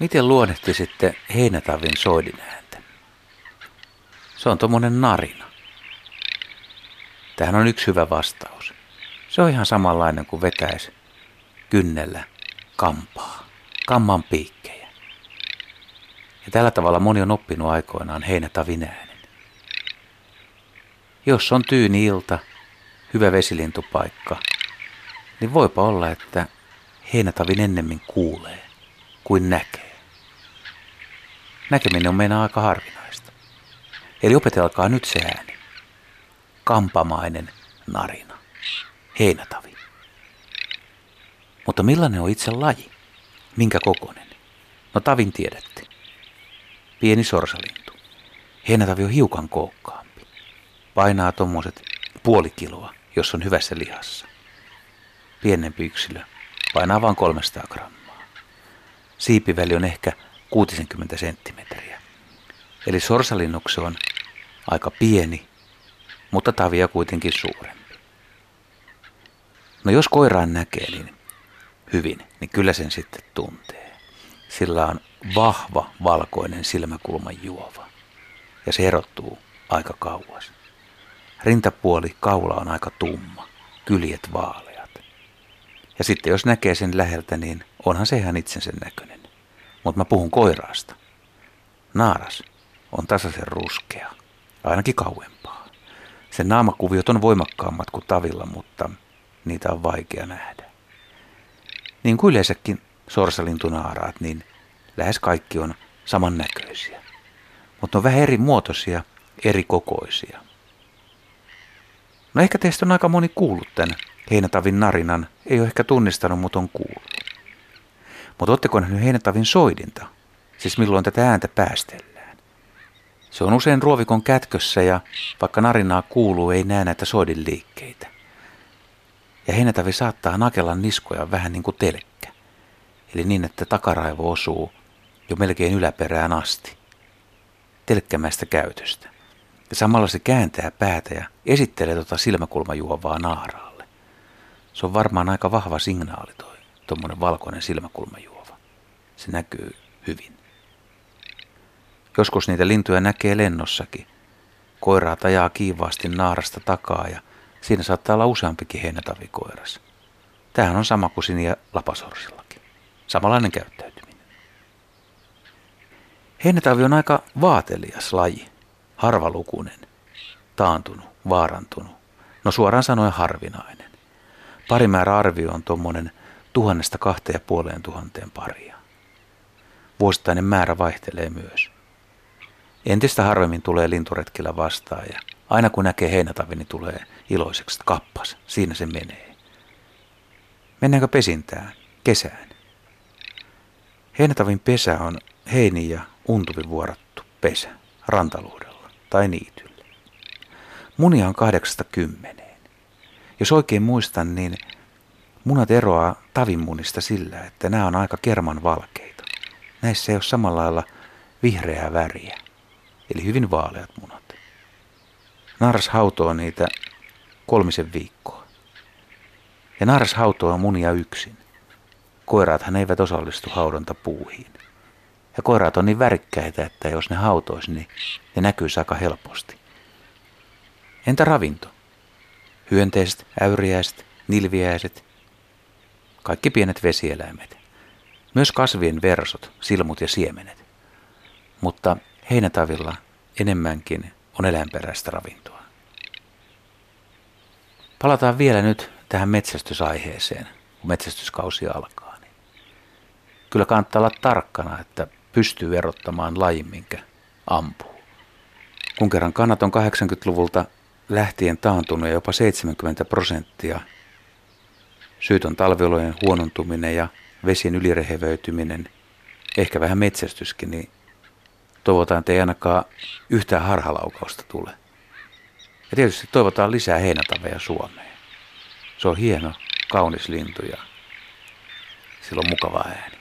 Miten luonnehtisitte heinätavin soidin ääntä? Se on tuommoinen narina. Tähän on yksi hyvä vastaus. Se on ihan samanlainen kuin vetäisi kynnellä kampaa, kamman piikkejä. Ja tällä tavalla moni on oppinut aikoinaan heinätavin äänen. Jos on tyyni ilta, hyvä vesilintupaikka, niin voipa olla, että heinätavin ennemmin kuulee kuin näkee. Näkeminen on meidän aika harvinaista. Eli opetelkaa nyt se ääni. Kampamainen narina. Heinätavi. Mutta millainen on itse laji? Minkä kokonen? No tavin tiedätte. Pieni sorsalintu. Heinätavi on hiukan kookkaampi. Painaa tommoset puoli kiloa, jos on hyvässä lihassa. Pienempi yksilö painaa vain 300 grammaa. Siipiväli on ehkä 60 senttimetriä. Eli sorsalinnuksi on aika pieni, mutta tavia kuitenkin suurempi. No jos koiraan näkee niin hyvin, niin kyllä sen sitten tuntee. Sillä on vahva valkoinen silmäkulman juova ja se erottuu aika kauas. Rintapuoli kaula on aika tumma, kyljet vaaleat. Ja sitten jos näkee sen läheltä, niin onhan se ihan itsensä näköinen. Mutta mä puhun koiraasta. Naaras on tasaisen ruskea, ainakin kauempaa. Sen naamakuviot on voimakkaammat kuin tavilla, mutta niitä on vaikea nähdä. Niin kuin yleensäkin sorsalintunaaraat, niin lähes kaikki on samannäköisiä. Mutta on vähän eri muotoisia, eri kokoisia. No ehkä teistä on aika moni kuullut tämän heinätavin narinan. Ei ole ehkä tunnistanut, mutta on kuullut. Mutta ootteko nähnyt heinätavin soidinta? Siis milloin tätä ääntä päästellään? Se on usein ruovikon kätkössä ja vaikka narinaa kuuluu, ei näe näitä soidin liikkeitä. Ja heinätavi saattaa nakella niskoja vähän niin kuin telkkä. Eli niin, että takaraivo osuu jo melkein yläperään asti. Telkkämäistä käytöstä. Ja samalla se kääntää päätä ja esittelee tuota silmäkulmajuovaa naaraalle. Se on varmaan aika vahva signaali toi, tuommoinen valkoinen silmäkulmajuova. Se näkyy hyvin. Joskus niitä lintuja näkee lennossakin. Koiraa tajaa kiivaasti naarasta takaa ja siinä saattaa olla useampikin heinätavikoiras. Tämähän on sama kuin sinia lapasorsillakin. Samanlainen käyttäytyminen. Heinätavi on aika vaatelias laji harvalukuinen, taantunut, vaarantunut, no suoraan sanoen harvinainen. Parimäärä arvio on tuommoinen tuhannesta kahteen ja puoleen tuhanteen paria. Vuosittainen määrä vaihtelee myös. Entistä harvemmin tulee linturetkillä vastaan ja aina kun näkee heinätavin, niin tulee iloiseksi, että kappas, siinä se menee. Mennäänkö pesintään, kesään? Heinätavin pesä on heini ja untuvi vuorattu pesä rantaluudella tai niitylle. Munia on kahdeksasta kymmeneen. Jos oikein muistan, niin munat eroaa tavimunista sillä, että nämä on aika kerman valkeita. Näissä ei ole samalla lailla vihreää väriä, eli hyvin vaaleat munat. Naaras hautoo niitä kolmisen viikkoa. Ja naaras hautoo munia yksin. Koiraathan eivät osallistu haudontapuuhiin. Ja koiraat on niin värikkäitä, että jos ne hautoisi, niin ne näkyisi aika helposti. Entä ravinto? Hyönteiset, äyriäiset, nilviäiset, kaikki pienet vesieläimet. Myös kasvien versot, silmut ja siemenet. Mutta heinätavilla enemmänkin on eläinperäistä ravintoa. Palataan vielä nyt tähän metsästysaiheeseen, kun metsästyskausi alkaa. Niin kyllä kannattaa olla tarkkana, että pystyy erottamaan lajin, minkä ampuu. Kun kerran kannat on 80-luvulta lähtien taantunut ja jopa 70 prosenttia, syyt on talviolojen huonontuminen ja vesien ylirehevöityminen, ehkä vähän metsästyskin, niin toivotaan, että ei ainakaan yhtään harhalaukausta tule. Ja tietysti toivotaan lisää heinätaveja Suomeen. Se on hieno, kaunis lintu ja sillä on mukava ääni.